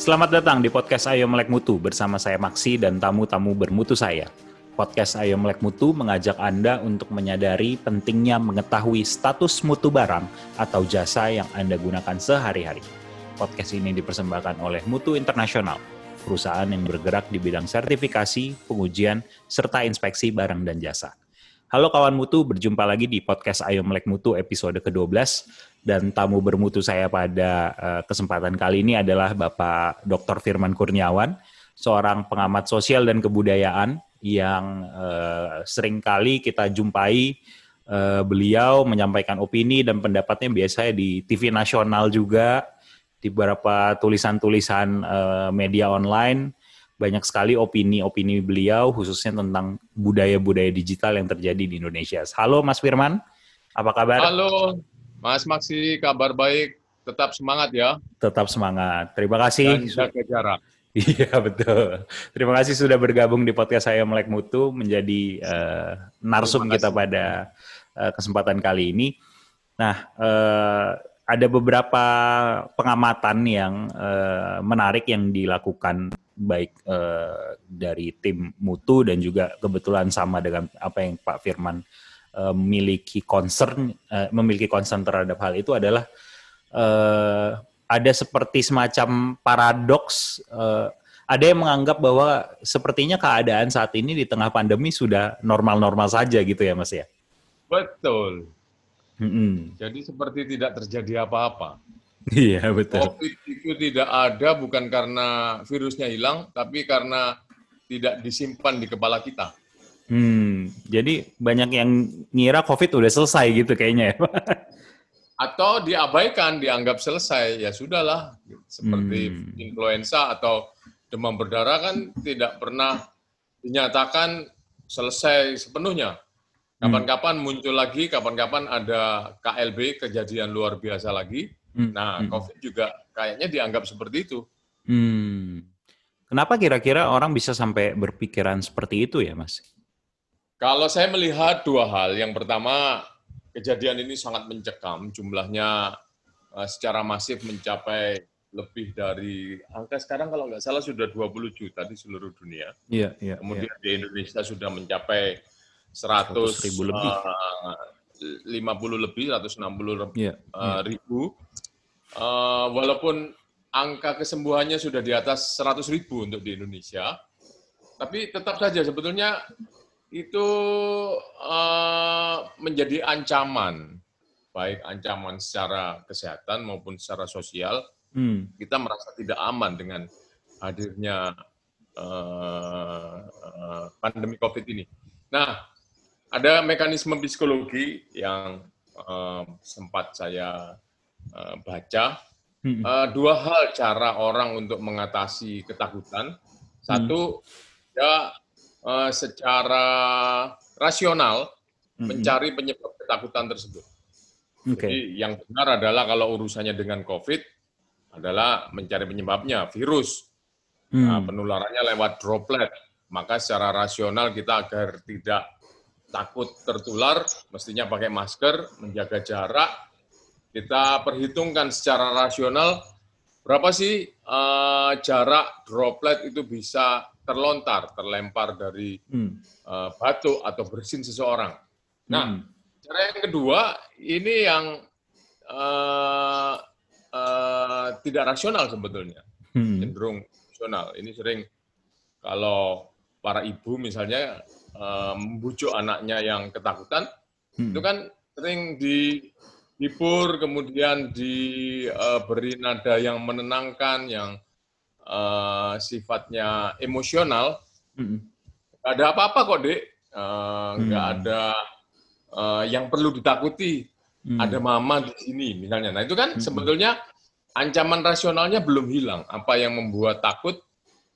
Selamat datang di podcast Ayo Melek Mutu bersama saya Maksi dan tamu-tamu bermutu saya. Podcast Ayo Melek Mutu mengajak Anda untuk menyadari pentingnya mengetahui status mutu barang atau jasa yang Anda gunakan sehari-hari. Podcast ini dipersembahkan oleh Mutu Internasional, perusahaan yang bergerak di bidang sertifikasi, pengujian, serta inspeksi barang dan jasa. Halo kawan mutu, berjumpa lagi di podcast Ayo Melek Mutu episode ke-12 dan tamu bermutu saya pada uh, kesempatan kali ini adalah Bapak Dr. Firman Kurniawan, seorang pengamat sosial dan kebudayaan yang sering kali kita jumpai uh, beliau menyampaikan opini dan pendapatnya biasanya di TV nasional juga, di beberapa tulisan-tulisan media online banyak sekali opini-opini beliau khususnya tentang budaya-budaya digital yang terjadi di Indonesia. Halo Mas Firman, apa kabar? Halo Mas Maksi, kabar baik. Tetap semangat ya. Tetap semangat. Terima kasih. Dan jaga jarak. Iya betul. Terima kasih sudah bergabung di podcast saya Melek Mutu menjadi uh, narsum kita pada uh, kesempatan kali ini. Nah, uh, ada beberapa pengamatan yang uh, menarik yang dilakukan baik uh, dari tim mutu dan juga kebetulan sama dengan apa yang Pak Firman uh, memiliki concern uh, memiliki concern terhadap hal itu adalah uh, ada seperti semacam paradoks uh, ada yang menganggap bahwa sepertinya keadaan saat ini di tengah pandemi sudah normal-normal saja gitu ya Mas ya. Betul. Mm -hmm. Jadi seperti tidak terjadi apa-apa. Iya betul. COVID itu tidak ada bukan karena virusnya hilang, tapi karena tidak disimpan di kepala kita. Hmm, jadi banyak yang ngira COVID udah selesai gitu kayaknya ya. Atau diabaikan, dianggap selesai, ya sudahlah. Seperti hmm. influenza atau demam berdarah kan tidak pernah dinyatakan selesai sepenuhnya. Kapan-kapan muncul lagi, kapan-kapan ada KLB, kejadian luar biasa lagi, Hmm. Nah, hmm. COVID juga kayaknya dianggap seperti itu. Hmm. Kenapa kira-kira orang bisa sampai berpikiran seperti itu ya, Mas? Kalau saya melihat dua hal. Yang pertama, kejadian ini sangat mencekam. Jumlahnya uh, secara masif mencapai lebih dari angka sekarang kalau nggak salah sudah 20 juta di seluruh dunia. Iya, iya. Kemudian iya. di Indonesia sudah mencapai 100, 100 ribu lebih. Uh, 50 lebih, 160 yeah, uh, ribu. Uh, walaupun angka kesembuhannya sudah di atas 100 ribu untuk di Indonesia, tapi tetap saja sebetulnya itu uh, menjadi ancaman, baik ancaman secara kesehatan maupun secara sosial. Hmm. Kita merasa tidak aman dengan hadirnya uh, uh, pandemi COVID ini. Nah, ada mekanisme psikologi yang uh, sempat saya uh, baca. Hmm. Uh, dua hal cara orang untuk mengatasi ketakutan. Satu, hmm. ya uh, secara rasional hmm. mencari penyebab ketakutan tersebut. Okay. Jadi yang benar adalah kalau urusannya dengan COVID adalah mencari penyebabnya virus. Hmm. Nah, penularannya lewat droplet. Maka secara rasional kita agar tidak takut tertular, mestinya pakai masker, menjaga jarak. Kita perhitungkan secara rasional berapa sih uh, jarak droplet itu bisa terlontar, terlempar dari hmm. uh, batu atau bersin seseorang. Nah, hmm. cara yang kedua ini yang uh, uh, tidak rasional sebetulnya, hmm. cenderung rasional. Ini sering kalau para ibu misalnya membujuk anaknya yang ketakutan, hmm. itu kan sering dihibur, kemudian diberi uh, nada yang menenangkan, yang uh, sifatnya emosional. Hmm. ada apa-apa kok, dek. Uh, hmm. ada uh, yang perlu ditakuti. Hmm. Ada mama di sini, misalnya. Nah itu kan hmm. sebetulnya ancaman rasionalnya belum hilang. Apa yang membuat takut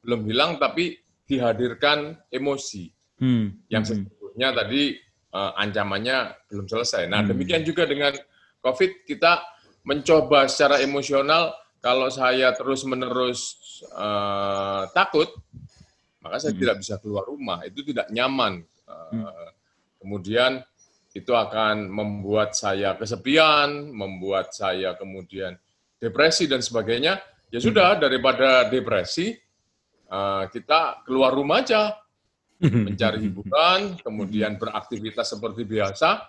belum hilang, tapi dihadirkan emosi hmm. yang hmm. sesungguhnya tadi uh, ancamannya belum selesai. Nah, hmm. demikian juga dengan COVID kita mencoba secara emosional kalau saya terus-menerus uh, takut, maka saya hmm. tidak bisa keluar rumah. Itu tidak nyaman. Uh, hmm. Kemudian itu akan membuat saya kesepian, membuat saya kemudian depresi dan sebagainya. ya sudah daripada depresi uh, kita keluar rumah aja mencari hiburan, kemudian beraktivitas seperti biasa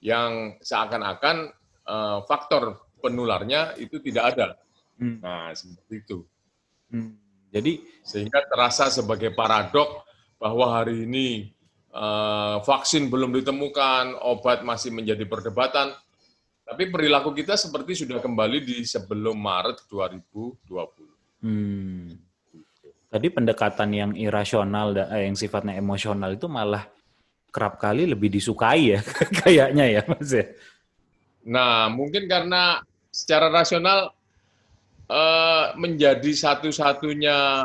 yang seakan-akan uh, faktor penularnya itu tidak ada. Hmm. Nah, seperti itu. Hmm. Jadi sehingga terasa sebagai paradok bahwa hari ini uh, vaksin belum ditemukan, obat masih menjadi perdebatan, tapi perilaku kita seperti sudah kembali di sebelum Maret 2020. Hmm. Tadi pendekatan yang irasional, eh, yang sifatnya emosional itu malah kerap kali lebih disukai ya, kayaknya ya Mas ya. Nah, mungkin karena secara rasional uh, menjadi satu-satunya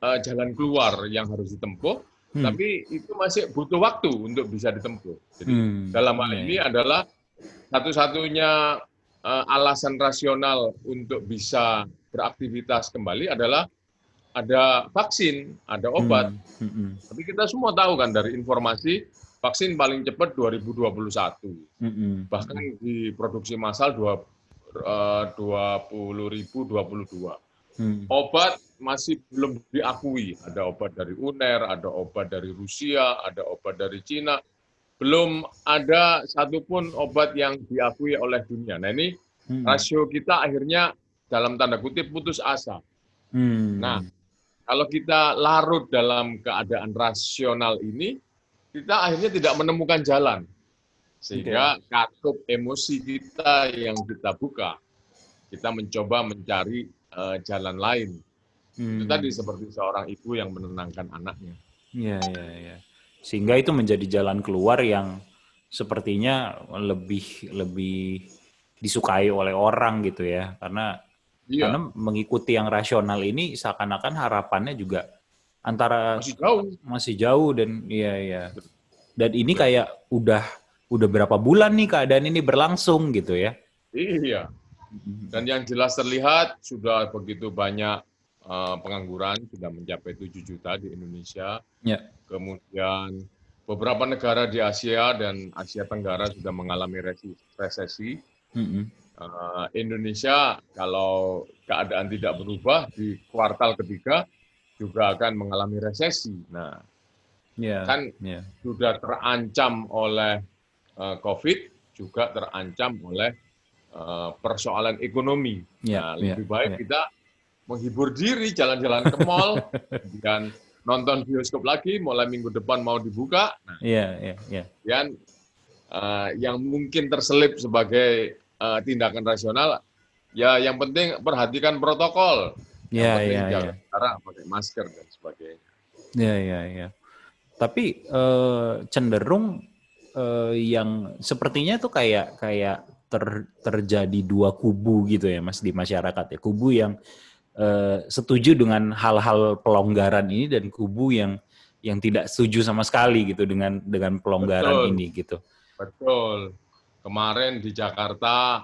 uh, jalan keluar yang harus ditempuh, hmm. tapi itu masih butuh waktu untuk bisa ditempuh. Jadi hmm. dalam hal ini adalah satu-satunya uh, alasan rasional untuk bisa beraktivitas kembali adalah ada vaksin, ada obat. Hmm. Hmm. hmm. Tapi kita semua tahu kan dari informasi vaksin paling cepat 2021. Hmm. Bahkan diproduksi massal 20 ribu 22. Hmm. Obat masih belum diakui. Ada obat dari UNER, ada obat dari Rusia, ada obat dari Cina belum ada satupun obat yang diakui oleh dunia. Nah ini hmm. rasio kita akhirnya dalam tanda kutip putus asa. Hmm. Nah kalau kita larut dalam keadaan rasional ini, kita akhirnya tidak menemukan jalan. Sehingga okay. katup emosi kita yang kita buka, kita mencoba mencari uh, jalan lain. Hmm. Itu tadi seperti seorang ibu yang menenangkan anaknya. Iya, iya, iya sehingga itu menjadi jalan keluar yang sepertinya lebih lebih disukai oleh orang gitu ya karena iya. karena mengikuti yang rasional ini seakan-akan harapannya juga antara masih jauh. masih jauh dan iya iya. Dan ini kayak udah udah berapa bulan nih keadaan ini berlangsung gitu ya. Iya. Dan yang jelas terlihat sudah begitu banyak uh, pengangguran sudah mencapai 7 juta di Indonesia. Ya. Kemudian beberapa negara di Asia dan Asia Tenggara sudah mengalami resesi. Mm-hmm. Uh, Indonesia kalau keadaan tidak berubah di kuartal ketiga juga akan mengalami resesi. Nah, yeah, kan yeah. sudah terancam oleh uh, COVID, juga terancam oleh uh, persoalan ekonomi. Yeah, nah, lebih yeah, baik yeah. kita menghibur diri, jalan-jalan ke mall, dan nonton bioskop lagi mulai minggu depan mau dibuka. Nah, iya, iya, iya. Dan uh, yang mungkin terselip sebagai uh, tindakan rasional, ya yang penting perhatikan protokol. Iya, iya, iya. Cara pakai masker dan sebagainya. Iya, iya, iya. Tapi uh, cenderung uh, yang sepertinya tuh kayak kayak ter, terjadi dua kubu gitu ya, Mas di masyarakat ya. Kubu yang uh, setuju dengan hal-hal pelonggaran ini dan kubu yang yang tidak setuju sama sekali gitu dengan dengan pelonggaran Betul. ini gitu. Betul. Kemarin di Jakarta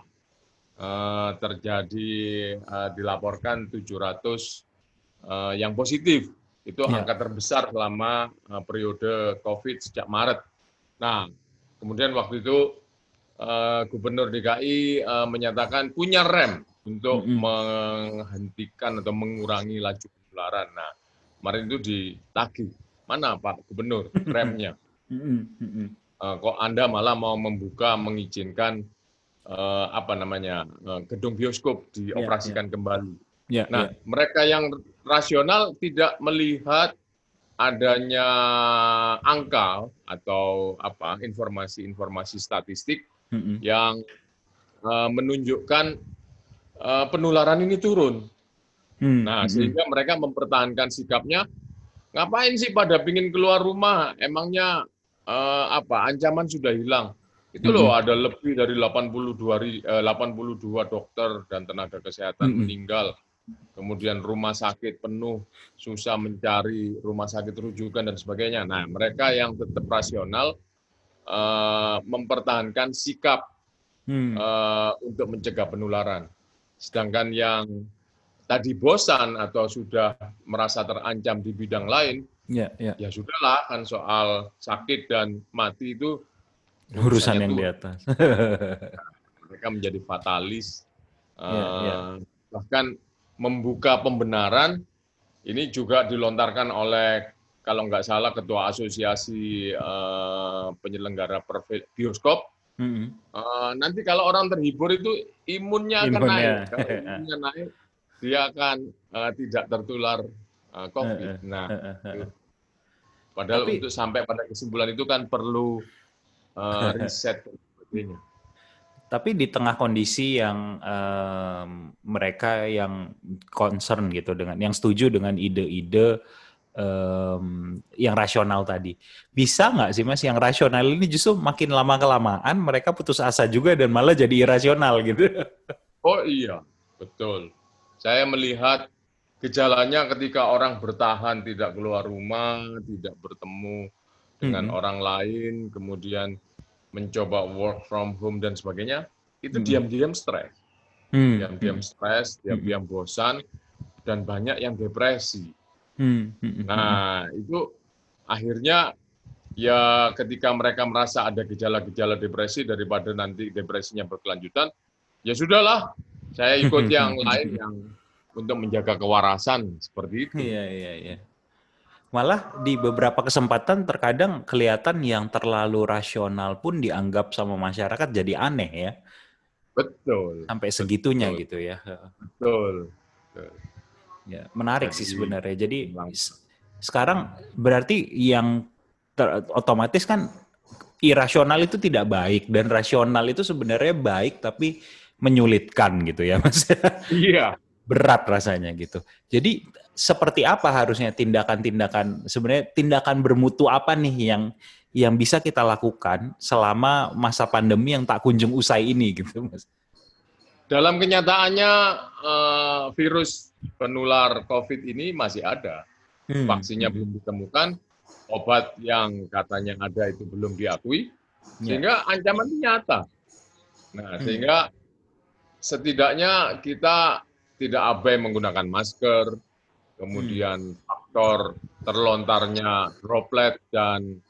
uh, terjadi uh, dilaporkan 700 uh, yang positif. Itu ya. angka terbesar selama uh, periode COVID sejak Maret. Nah, kemudian waktu itu uh, Gubernur DKI uh, menyatakan punya rem untuk mm -hmm. menghentikan atau mengurangi laju penularan. Nah, kemarin itu ditagih, mana Pak Gubernur remnya? Mm -hmm. Uh, kok Anda malah mau membuka, mengizinkan uh, apa namanya uh, gedung bioskop dioperasikan yeah, yeah. kembali. Yeah, nah, yeah. mereka yang rasional tidak melihat adanya angka atau apa informasi-informasi statistik mm -hmm. yang uh, menunjukkan uh, penularan ini turun. Hmm. Nah, sehingga mereka mempertahankan sikapnya. Ngapain sih pada pingin keluar rumah? Emangnya uh, apa? Ancaman sudah hilang. Itu loh hmm. ada lebih dari 82 uh, 82 dokter dan tenaga kesehatan hmm. meninggal. Kemudian rumah sakit penuh, susah mencari rumah sakit rujukan dan sebagainya. Nah, mereka yang tetap rasional uh, mempertahankan sikap hmm. uh, untuk mencegah penularan. Sedangkan yang tadi bosan atau sudah merasa terancam di bidang lain, ya, ya. ya sudahlah kan soal sakit dan mati itu urusan yang di atas. mereka menjadi fatalis, ya, uh, ya. bahkan membuka pembenaran ini juga dilontarkan oleh kalau nggak salah ketua asosiasi uh, penyelenggara bioskop. Mm-hmm. Uh, nanti kalau orang terhibur itu imunnya akan Imunnya. naik. Kalau imunnya naik, dia akan uh, tidak tertular uh, COVID. Nah, padahal Tapi, untuk sampai pada kesimpulan itu kan perlu uh, riset dan sebagainya. Tapi di tengah kondisi yang um, mereka yang concern gitu dengan yang setuju dengan ide-ide um, yang rasional tadi, bisa nggak sih mas yang rasional ini justru makin lama kelamaan mereka putus asa juga dan malah jadi irasional gitu? Oh iya, betul. Saya melihat gejalanya ketika orang bertahan tidak keluar rumah, tidak bertemu dengan -hmm. orang lain, kemudian mencoba work from home dan sebagainya, itu hmm. diam-diam stres. Hmm. Diam-diam stres, diam-diam bosan, dan banyak yang depresi. Hmm. Nah, itu akhirnya ya ketika mereka merasa ada gejala-gejala depresi daripada nanti depresinya berkelanjutan, ya sudahlah, saya ikut yang lain yang untuk menjaga kewarasan seperti itu. Iya, iya, iya. Malah di beberapa kesempatan terkadang kelihatan yang terlalu rasional pun dianggap sama masyarakat jadi aneh ya. Betul. Sampai segitunya betul. gitu ya. Betul. betul. Ya, menarik jadi, sih sebenarnya. Jadi sekarang berarti yang ter, otomatis kan irasional itu tidak baik dan rasional itu sebenarnya baik tapi menyulitkan gitu ya Mas. Iya. Berat rasanya gitu. Jadi seperti apa harusnya tindakan-tindakan sebenarnya tindakan bermutu apa nih yang yang bisa kita lakukan selama masa pandemi yang tak kunjung usai ini gitu Mas? Dalam kenyataannya uh, virus penular COVID ini masih ada. Hmm. Vaksinnya belum ditemukan, obat yang katanya ada itu belum diakui, ya. sehingga ancaman itu nyata. Nah, hmm. sehingga setidaknya kita tidak abai menggunakan masker, kemudian hmm. faktor terlontarnya droplet dan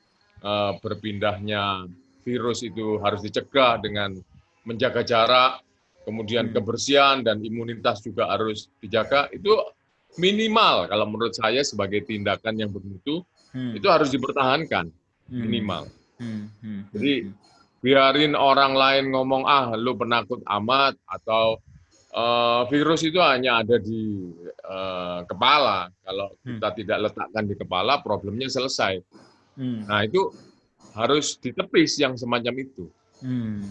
uh, berpindahnya virus itu harus dicegah dengan menjaga jarak, kemudian hmm. kebersihan dan imunitas juga harus dijaga. Itu minimal kalau menurut saya sebagai tindakan yang bermutu hmm. itu harus dipertahankan hmm. minimal. Hmm. Hmm. Jadi biarin orang lain ngomong ah lu penakut amat atau uh, virus itu hanya ada di uh, kepala. Kalau hmm. kita tidak letakkan di kepala, problemnya selesai. Hmm. Nah itu harus ditepis yang semacam itu. Hmm.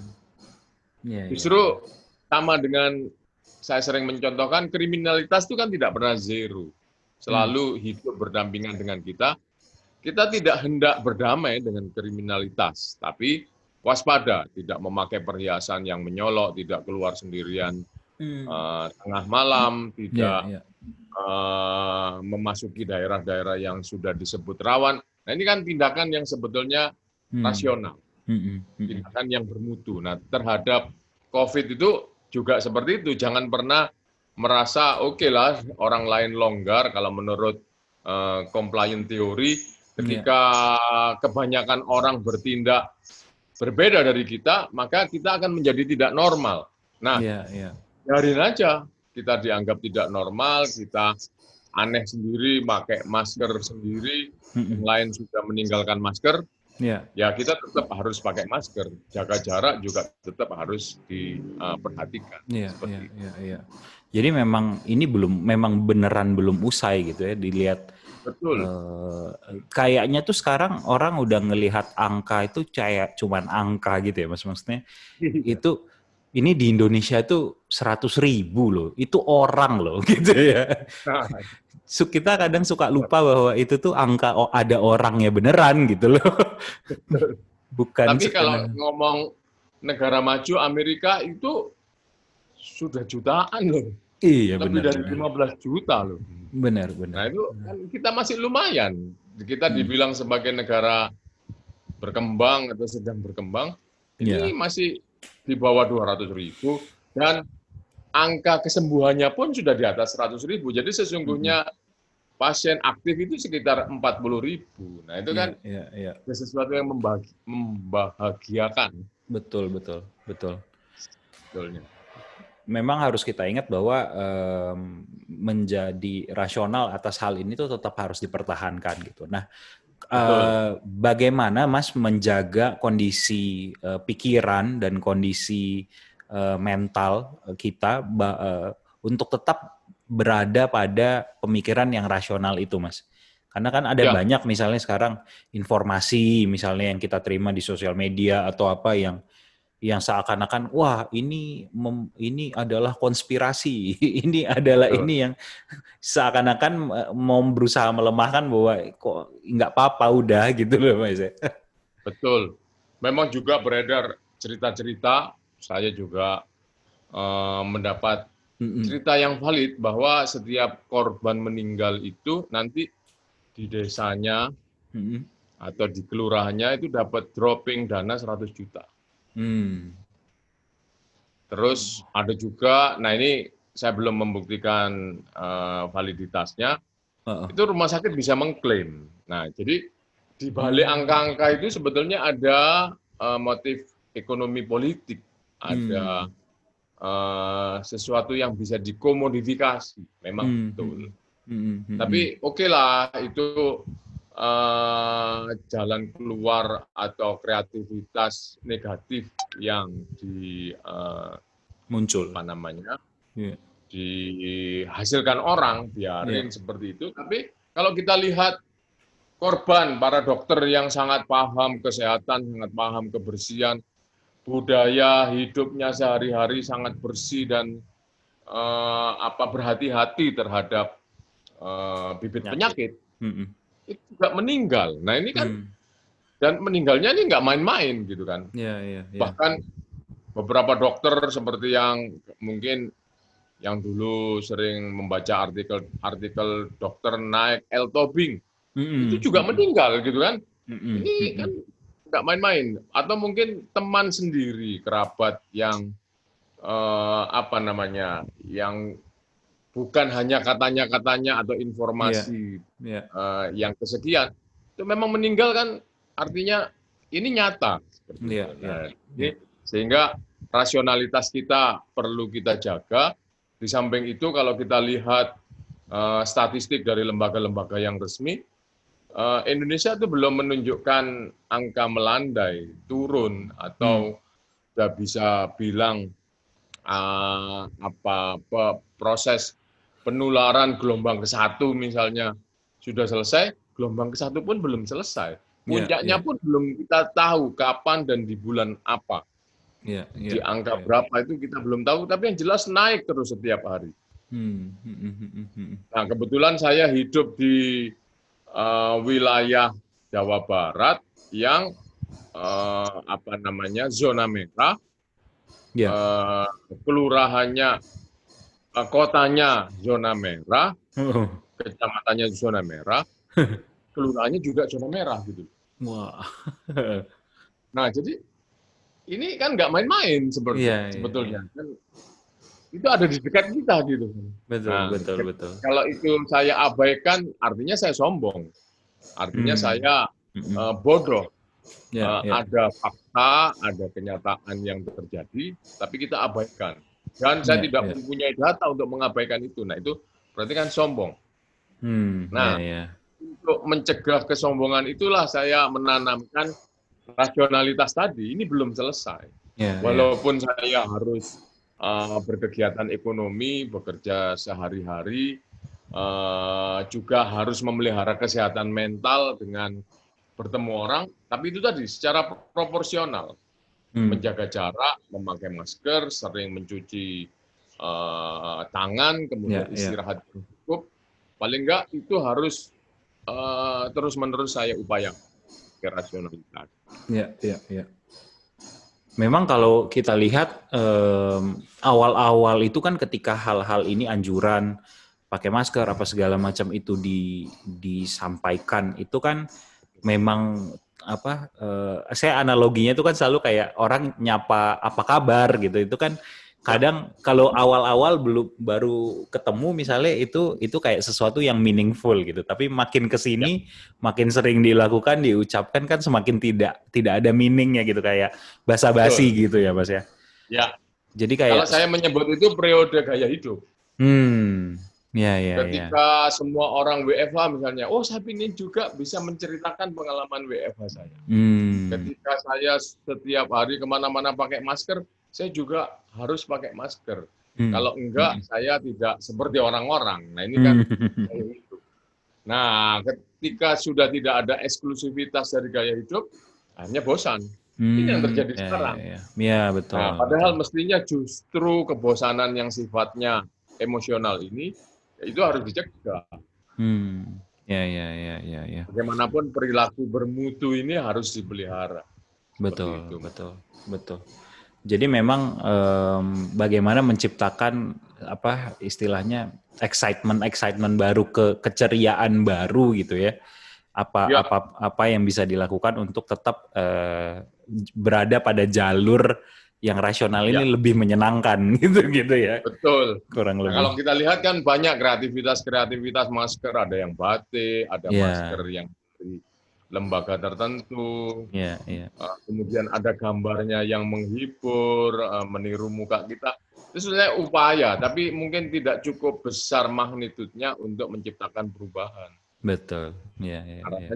Yeah, iya. Justru yeah. sama dengan saya sering mencontohkan kriminalitas itu kan tidak pernah zero, selalu hmm. hidup berdampingan dengan kita. Kita tidak hendak berdamai dengan kriminalitas, tapi waspada, tidak memakai perhiasan yang menyolok, tidak keluar sendirian hmm. uh, tengah malam, tidak yeah, yeah. Uh, memasuki daerah-daerah yang sudah disebut rawan. Nah ini kan tindakan yang sebetulnya hmm. rasional, hmm, hmm. Hmm. tindakan yang bermutu. Nah terhadap COVID itu juga seperti itu. Jangan pernah merasa oke okay lah orang lain longgar kalau menurut uh, compliant teori ketika yeah. kebanyakan orang bertindak berbeda dari kita, maka kita akan menjadi tidak normal. Nah, yeah, yeah biarin aja kita dianggap tidak normal, kita aneh sendiri, pakai masker sendiri, yang lain sudah meninggalkan masker, yeah. ya kita tetap harus pakai masker, jaga jarak juga tetap harus diperhatikan. Iya, iya, iya, iya. Jadi memang ini belum, memang beneran belum usai gitu ya, dilihat. Betul. Uh, kayaknya tuh sekarang orang udah ngelihat angka itu kayak cuman angka gitu ya, mas maksudnya iya. itu ini di Indonesia itu seratus ribu loh, itu orang loh gitu ya. Nah. Kita kadang suka lupa bahwa itu tuh angka oh, ada orangnya beneran gitu loh. Bukan. Tapi kalau ngomong negara maju Amerika itu sudah jutaan loh. Iya Lebih benar. dari 15 juta loh. Benar benar. Nah itu kan kita masih lumayan. Kita hmm. dibilang sebagai negara berkembang atau sedang berkembang, ini yeah. masih di bawah 200 ribu dan angka kesembuhannya pun sudah di atas 100 ribu. Jadi sesungguhnya hmm. pasien aktif itu sekitar 40 ribu. Nah itu iya, kan ya, ya, ya. sesuatu yang membahagiakan. Betul, betul, betul. Betulnya. memang harus kita ingat bahwa um, menjadi rasional atas hal ini tuh tetap harus dipertahankan gitu. Nah, uh, bagaimana Mas menjaga kondisi uh, pikiran dan kondisi uh, mental kita uh, untuk tetap berada pada pemikiran yang rasional itu, Mas? Karena kan ada ya. banyak misalnya sekarang informasi misalnya yang kita terima di sosial media atau apa yang yang seakan-akan wah ini mem, ini adalah konspirasi ini adalah Betul. ini yang seakan-akan mau berusaha melemahkan bahwa kok nggak apa-apa udah gitu loh mas Betul. Memang juga beredar cerita-cerita saya juga uh, mendapat mm-hmm. cerita yang valid bahwa setiap korban meninggal itu nanti di desanya mm-hmm. atau di kelurahannya itu dapat dropping dana 100 juta. Hmm. Terus ada juga, nah ini saya belum membuktikan uh, validitasnya, uh-uh. itu rumah sakit bisa mengklaim. Nah, jadi di balik angka-angka itu sebetulnya ada uh, motif ekonomi politik, ada hmm. uh, sesuatu yang bisa dikomodifikasi, memang hmm. betul. Hmm. Hmm. hmm Tapi hmm. oke okay lah itu uh, jalan keluar atau kreativitas negatif yang di uh, muncul apa namanya yeah. dihasilkan orang biarin yeah. seperti itu tapi kalau kita lihat korban para dokter yang sangat paham kesehatan sangat paham kebersihan budaya hidupnya sehari-hari sangat bersih dan uh, apa berhati-hati terhadap uh, bibit penyakit, penyakit. Mm -hmm itu juga meninggal. Nah ini kan hmm. dan meninggalnya ini nggak main-main gitu kan. Yeah, yeah, yeah. Bahkan beberapa dokter seperti yang mungkin yang dulu sering membaca artikel-artikel dokter naik L Tobing mm-hmm. itu juga mm-hmm. meninggal gitu kan. Mm-hmm. Ini kan nggak main-main. Atau mungkin teman sendiri kerabat yang uh, apa namanya yang bukan hanya katanya-katanya atau informasi yeah. Yeah. Uh, yang kesekian itu memang meninggal kan artinya ini nyata yeah, yeah. Nah, sehingga rasionalitas kita perlu kita jaga di samping itu kalau kita lihat uh, statistik dari lembaga-lembaga yang resmi uh, Indonesia itu belum menunjukkan angka melandai turun atau hmm. bisa bilang uh, apa, apa proses penularan gelombang ke satu misalnya sudah selesai, gelombang ke satu pun belum selesai. Ya, Puncaknya yeah, yeah. pun belum kita tahu kapan dan di bulan apa. Yeah, yeah, di angka yeah. berapa itu kita belum tahu, tapi yang jelas naik terus setiap hari. Hmm, hmm, hmm. Nah kebetulan saya hidup di uh, wilayah Jawa Barat yang uh, apa namanya zona merah, yeah. uh, kelurahannya kotanya zona merah, oh. kecamatannya zona merah, kelurahannya juga zona merah gitu. Wah. nah jadi ini kan nggak main-main seperti yeah, iya, sebetulnya yeah. kan itu ada di dekat kita gitu. Betul nah, betul betul. Kalau itu saya abaikan artinya saya sombong, artinya hmm. saya uh, bodoh. Yeah, uh, yeah. Ada fakta, ada kenyataan yang terjadi, tapi kita abaikan. Dan saya yeah, tidak yeah. mempunyai data untuk mengabaikan itu. Nah itu berarti kan sombong. Hmm, nah yeah, yeah. untuk mencegah kesombongan itulah saya menanamkan rasionalitas tadi. Ini belum selesai. Yeah, ya. Walaupun yeah. saya harus uh, berkegiatan ekonomi, bekerja sehari-hari, uh, juga harus memelihara kesehatan mental dengan bertemu orang. Tapi itu tadi secara proporsional hmm. menjaga jarak, memakai masker, sering mencuci uh, tangan, kemudian yeah, ya. istirahat yeah. cukup. Paling enggak itu harus uh, terus-menerus saya upaya ke rasionalitas. Ya, ya, ya. Memang kalau kita lihat awal-awal um, itu kan ketika hal-hal ini anjuran pakai masker apa segala macam itu di, disampaikan itu kan memang apa uh, saya analoginya itu kan selalu kayak orang nyapa apa kabar gitu itu kan kadang kalau awal-awal belum baru ketemu misalnya itu itu kayak sesuatu yang meaningful gitu tapi makin ke sini ya. makin sering dilakukan diucapkan kan semakin tidak tidak ada meaningnya gitu kayak basa-basi gitu ya mas ya ya Jadi kayak kalau saya menyebut itu periode gaya hidup. Hmm. Ya, ya, Ketika ya. semua orang WFH misalnya, oh saya ingin juga bisa menceritakan pengalaman WFH saya. Hmm. Ketika saya setiap hari ke mana-mana pakai masker, saya juga harus pakai masker. Hmm. Kalau enggak, hmm. saya tidak seperti orang-orang. Nah ini kan hmm. gaya hidup. Nah ketika sudah tidak ada eksklusivitas dari gaya hidup, akhirnya bosan. Hmm. Ini yang hmm, terjadi ya, sekarang. Ya, ya. ya betul. Nah, padahal betul. mestinya justru kebosanan yang sifatnya emosional ini itu harus dicegah. Hmm. Ya, ya, ya, ya, ya. Bagaimanapun perilaku bermutu ini harus dipelihara. Betul, betul, betul. Jadi memang um, bagaimana menciptakan apa istilahnya excitement excitement baru ke keceriaan baru gitu ya. Apa ya. apa apa yang bisa dilakukan untuk tetap uh, berada pada jalur yang rasional ini ya. lebih menyenangkan gitu gitu ya. Betul. Kurang lebih. Nah, kalau kita lihat kan banyak kreativitas kreativitas masker ada yang batik, ada ya. masker yang dari lembaga tertentu. Ya, kemudian ada gambarnya yang menghibur, uh, meniru muka kita. Itu sebenarnya upaya, tapi mungkin tidak cukup besar magnitudnya untuk menciptakan perubahan. Betul. Ya,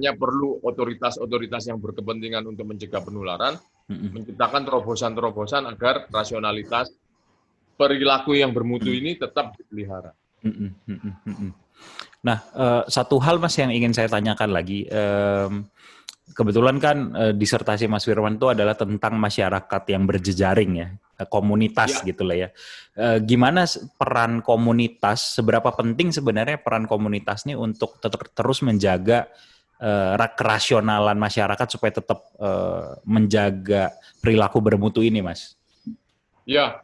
ya, perlu otoritas-otoritas yang berkepentingan untuk mencegah penularan menciptakan terobosan-terobosan agar rasionalitas perilaku yang bermutu ini tetap dipelihara. Nah, uh, satu hal Mas yang ingin saya tanyakan lagi, kebetulan kan uh, disertasi Mas Firman itu adalah tentang masyarakat yang berjejaring ya, eh, komunitas ya. gitu lah ya. Gimana peran komunitas, seberapa penting sebenarnya peran komunitas ini untuk ter- terus menjaga uh, kerasionalan masyarakat supaya tetap uh, menjaga perilaku bermutu ini, Mas? Ya,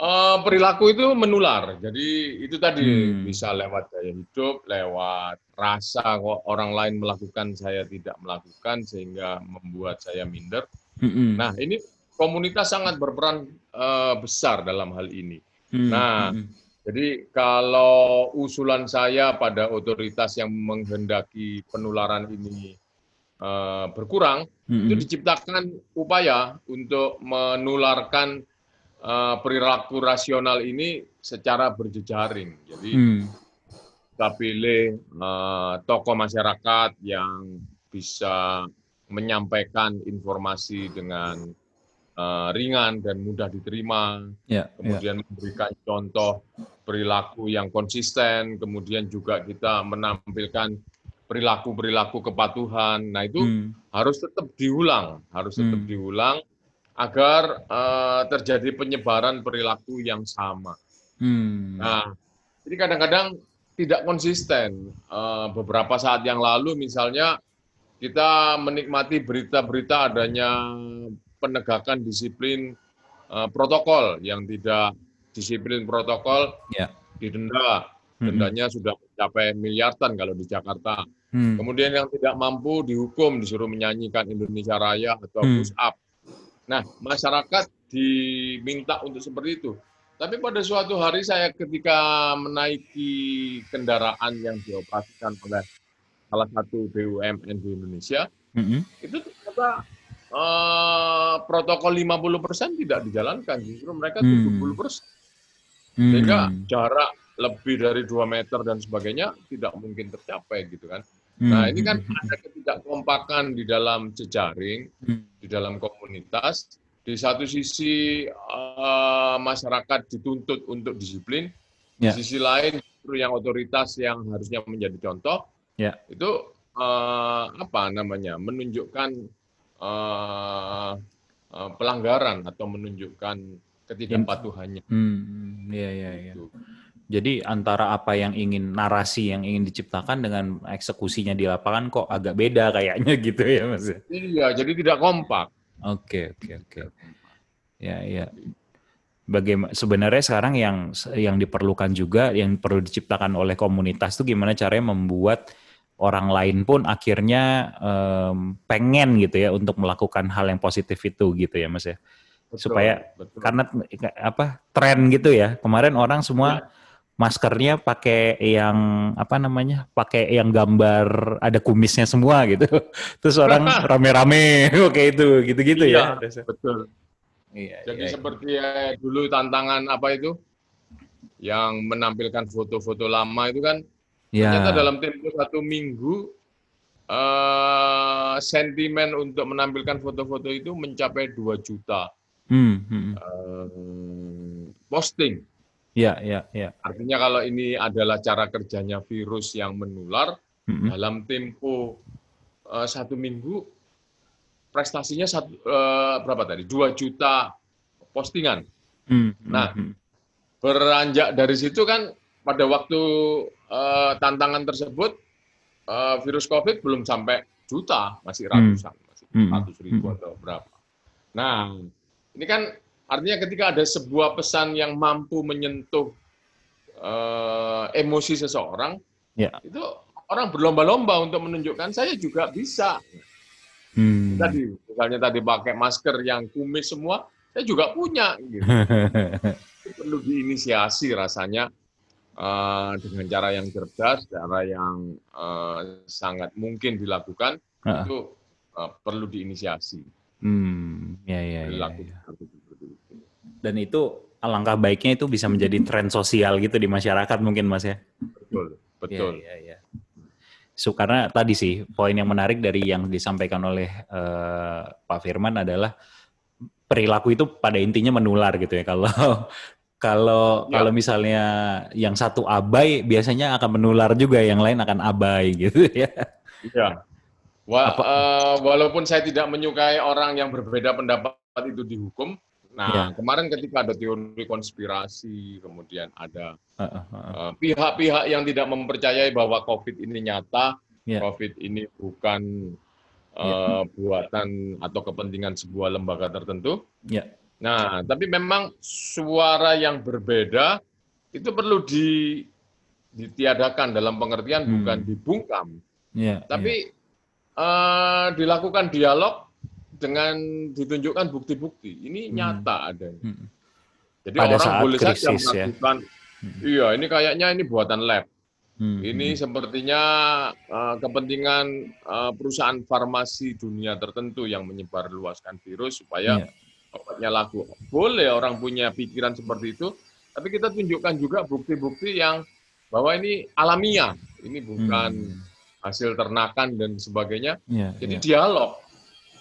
uh, perilaku itu menular. Jadi itu tadi hmm. bisa lewat gaya hidup, lewat rasa kok orang lain melakukan saya tidak melakukan sehingga membuat saya minder. Hmm. Nah ini komunitas sangat berperan uh, besar dalam hal ini. Hmm. Nah. Hmm jadi kalau usulan saya pada otoritas yang menghendaki penularan ini uh, berkurang, mm-hmm. itu diciptakan upaya untuk menularkan uh, perilaku rasional ini secara berjejaring. Jadi mm. kita pilih uh, tokoh masyarakat yang bisa menyampaikan informasi dengan uh, ringan dan mudah diterima, yeah, ya. kemudian yeah. memberikan contoh perilaku yang konsisten, kemudian juga kita menampilkan perilaku-perilaku kepatuhan. Nah itu hmm. harus tetap diulang, harus tetap hmm. diulang agar uh, terjadi penyebaran perilaku yang sama. Hmm. Nah, jadi kadang-kadang tidak konsisten. Uh, beberapa saat yang lalu misalnya kita menikmati berita-berita adanya penegakan disiplin uh, protokol yang tidak disiplin protokol ya. didenda. Dendanya hmm. sudah mencapai miliaran kalau di Jakarta. Hmm. Kemudian yang tidak mampu dihukum, disuruh menyanyikan Indonesia Raya atau hmm. push up. Nah, masyarakat diminta untuk seperti itu. Tapi pada suatu hari saya ketika menaiki kendaraan yang dioperasikan oleh salah satu BUMN di Indonesia, mm -hmm. itu ternyata uh, protokol 50% tidak dijalankan, justru mereka mm. 70% sehingga hmm. jarak lebih dari dua meter dan sebagainya tidak mungkin tercapai gitu kan. Hmm. Nah ini kan ada ketidakkompakan di dalam jejaring, hmm. di dalam komunitas. Di satu sisi uh, masyarakat dituntut untuk disiplin, yeah. di sisi lain justru yang otoritas yang harusnya menjadi contoh yeah. itu uh, apa namanya menunjukkan uh, uh, pelanggaran atau menunjukkan ketidakpatuhannya. Hmm, iya iya iya. Jadi antara apa yang ingin narasi yang ingin diciptakan dengan eksekusinya di lapangan kok agak beda kayaknya gitu ya Mas. Iya, jadi tidak kompak. Oke, oke, oke. Ya, ya. Bagaimana sebenarnya sekarang yang yang diperlukan juga yang perlu diciptakan oleh komunitas itu gimana caranya membuat orang lain pun akhirnya um, pengen gitu ya untuk melakukan hal yang positif itu gitu ya Mas ya betul, supaya betul. karena apa tren gitu ya kemarin orang semua ya. maskernya pakai yang apa namanya pakai yang gambar ada kumisnya semua gitu terus orang rame-rame oke itu gitu-gitu ya, ya betul Iya, Jadi iya. seperti ya, dulu tantangan apa itu? Yang menampilkan foto-foto lama itu kan ya. ternyata dalam tempo satu minggu uh, sentimen untuk menampilkan foto-foto itu mencapai 2 juta hmm, hmm. Uh, posting. Ya, ya, ya. Artinya kalau ini adalah cara kerjanya virus yang menular hmm. dalam tempo uh, satu minggu prestasinya satu, uh, berapa tadi? Dua juta postingan. Hmm. Nah, hmm. beranjak dari situ kan pada waktu uh, tantangan tersebut uh, virus COVID belum sampai juta, masih ratusan, hmm. masih ratus ribu hmm. atau berapa. Nah, ini kan artinya ketika ada sebuah pesan yang mampu menyentuh uh, emosi seseorang, ya. itu orang berlomba-lomba untuk menunjukkan saya juga bisa. Hmm. Tadi misalnya tadi pakai masker yang kumis semua, saya juga punya. Gitu. perlu diinisiasi rasanya uh, dengan cara yang cerdas, cara yang uh, sangat mungkin dilakukan uh. itu uh, perlu diinisiasi. Hmm, ya ya. ya, ya. Dan itu alangkah baiknya itu bisa menjadi tren sosial gitu di masyarakat mungkin mas ya. Betul, betul. Ya, ya, ya. So, karena tadi sih poin yang menarik dari yang disampaikan oleh uh, Pak Firman adalah perilaku itu pada intinya menular gitu ya. Kalau kalau ya. kalau misalnya yang satu abai biasanya akan menular juga yang lain akan abai gitu ya. Iya. Wa, uh, walaupun saya tidak menyukai orang yang berbeda pendapat itu dihukum, Nah, ya. kemarin ketika ada teori konspirasi, kemudian ada pihak-pihak uh, uh, uh. yang tidak mempercayai bahwa COVID ini nyata, ya. COVID ini bukan uh, buatan atau kepentingan sebuah lembaga tertentu. Ya. Nah, tapi memang suara yang berbeda itu perlu di, ditiadakan dalam pengertian hmm. bukan dibungkam, ya, tapi ya. Uh, dilakukan dialog dengan ditunjukkan bukti-bukti. Ini hmm. nyata ada. Hmm. Jadi Pada orang boleh krisis, saja ya. melakukan, ya. iya ini kayaknya ini buatan lab. Hmm. Ini hmm. sepertinya uh, kepentingan uh, perusahaan farmasi dunia tertentu yang menyebar luaskan virus supaya yeah. Obatnya laku. Boleh orang punya pikiran seperti itu, tapi kita tunjukkan juga bukti-bukti yang bahwa ini alamiah, ini bukan hmm. hasil ternakan dan sebagainya. Yeah, Jadi yeah. dialog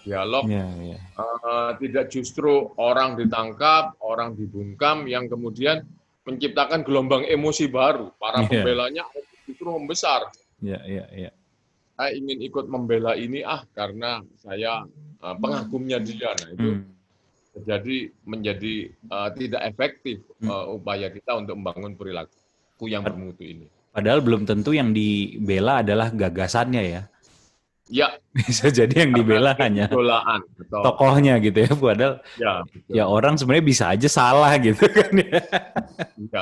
dialog yeah, yeah. Uh, tidak justru orang ditangkap orang dibungkam yang kemudian menciptakan gelombang emosi baru para yeah. pembelanya justru membesar yeah, yeah, yeah. saya ingin ikut membela ini ah karena saya uh, pengagumnya dia nah itu hmm. Jadi menjadi uh, tidak efektif uh, upaya kita untuk membangun perilaku yang bermutu ini padahal belum tentu yang dibela adalah gagasannya ya Ya. Bisa jadi yang dibela hanya tokohnya gitu ya, padahal ya, ya orang sebenarnya bisa aja salah gitu kan ya. ya.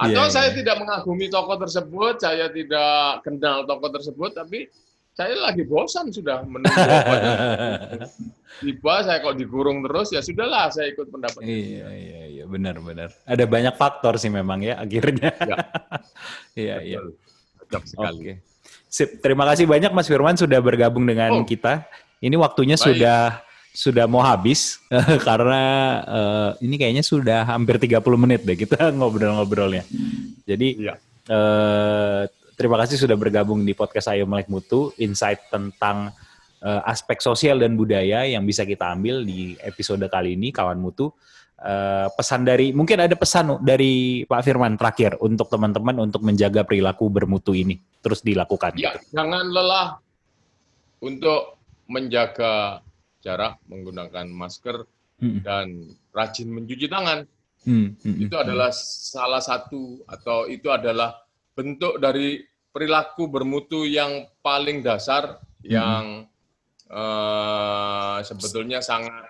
Atau ya, saya ya. tidak mengagumi tokoh tersebut, saya tidak kenal tokoh tersebut, tapi saya lagi bosan sudah menunggu tiba saya kok dikurung terus ya sudahlah saya ikut pendapat iya iya iya benar benar ada banyak faktor sih memang ya akhirnya ya. iya iya sekali okay. Sip, terima kasih banyak Mas Firman sudah bergabung dengan oh. kita. Ini waktunya Baik. sudah sudah mau habis karena uh, ini kayaknya sudah hampir 30 menit deh kita ngobrol-ngobrolnya. Jadi ya. uh, terima kasih sudah bergabung di podcast Ayo Melek Mutu, insight tentang uh, aspek sosial dan budaya yang bisa kita ambil di episode kali ini kawan mutu. Uh, pesan dari mungkin ada pesan dari Pak Firman terakhir untuk teman-teman untuk menjaga perilaku bermutu ini terus dilakukan. Ya, gitu. jangan lelah untuk menjaga jarak menggunakan masker hmm. dan rajin mencuci tangan. Hmm. Hmm. Itu adalah salah satu atau itu adalah bentuk dari perilaku bermutu yang paling dasar hmm. yang uh, sebetulnya sangat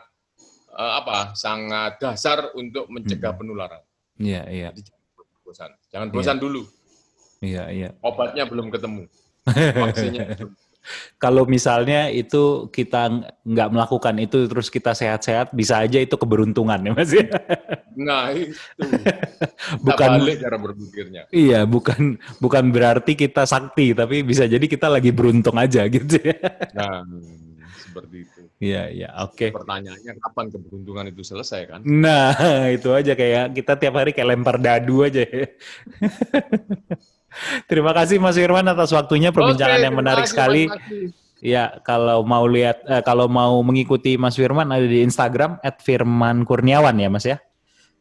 uh, apa sangat dasar untuk mencegah hmm. penularan. Iya, iya. jangan bosan. Jangan bosan ya. dulu. Iya, iya. Obatnya belum ketemu. Vaksinnya Kalau misalnya itu kita nggak melakukan itu terus kita sehat-sehat, bisa aja itu keberuntungan ya Mas ya. Nah itu. bukan balik cara berpikirnya. Iya, bukan bukan berarti kita sakti, tapi bisa jadi kita lagi beruntung aja gitu ya. Nah, seperti itu. Iya, iya, oke. Okay. Pertanyaannya kapan keberuntungan itu selesai kan? Nah, itu aja kayak kita tiap hari kayak lempar dadu aja ya. Terima kasih Mas Firman atas waktunya perbincangan okay, yang menarik kasih, sekali. Ya, kalau mau lihat eh, kalau mau mengikuti Mas Firman ada di Instagram @firmankurniawan ya, Mas ya.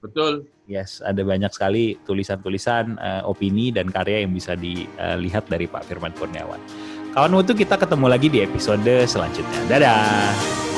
Betul. Yes, ada banyak sekali tulisan-tulisan, uh, opini dan karya yang bisa dilihat dari Pak Firman Kurniawan. Kawan Mutu kita ketemu lagi di episode selanjutnya. Dadah.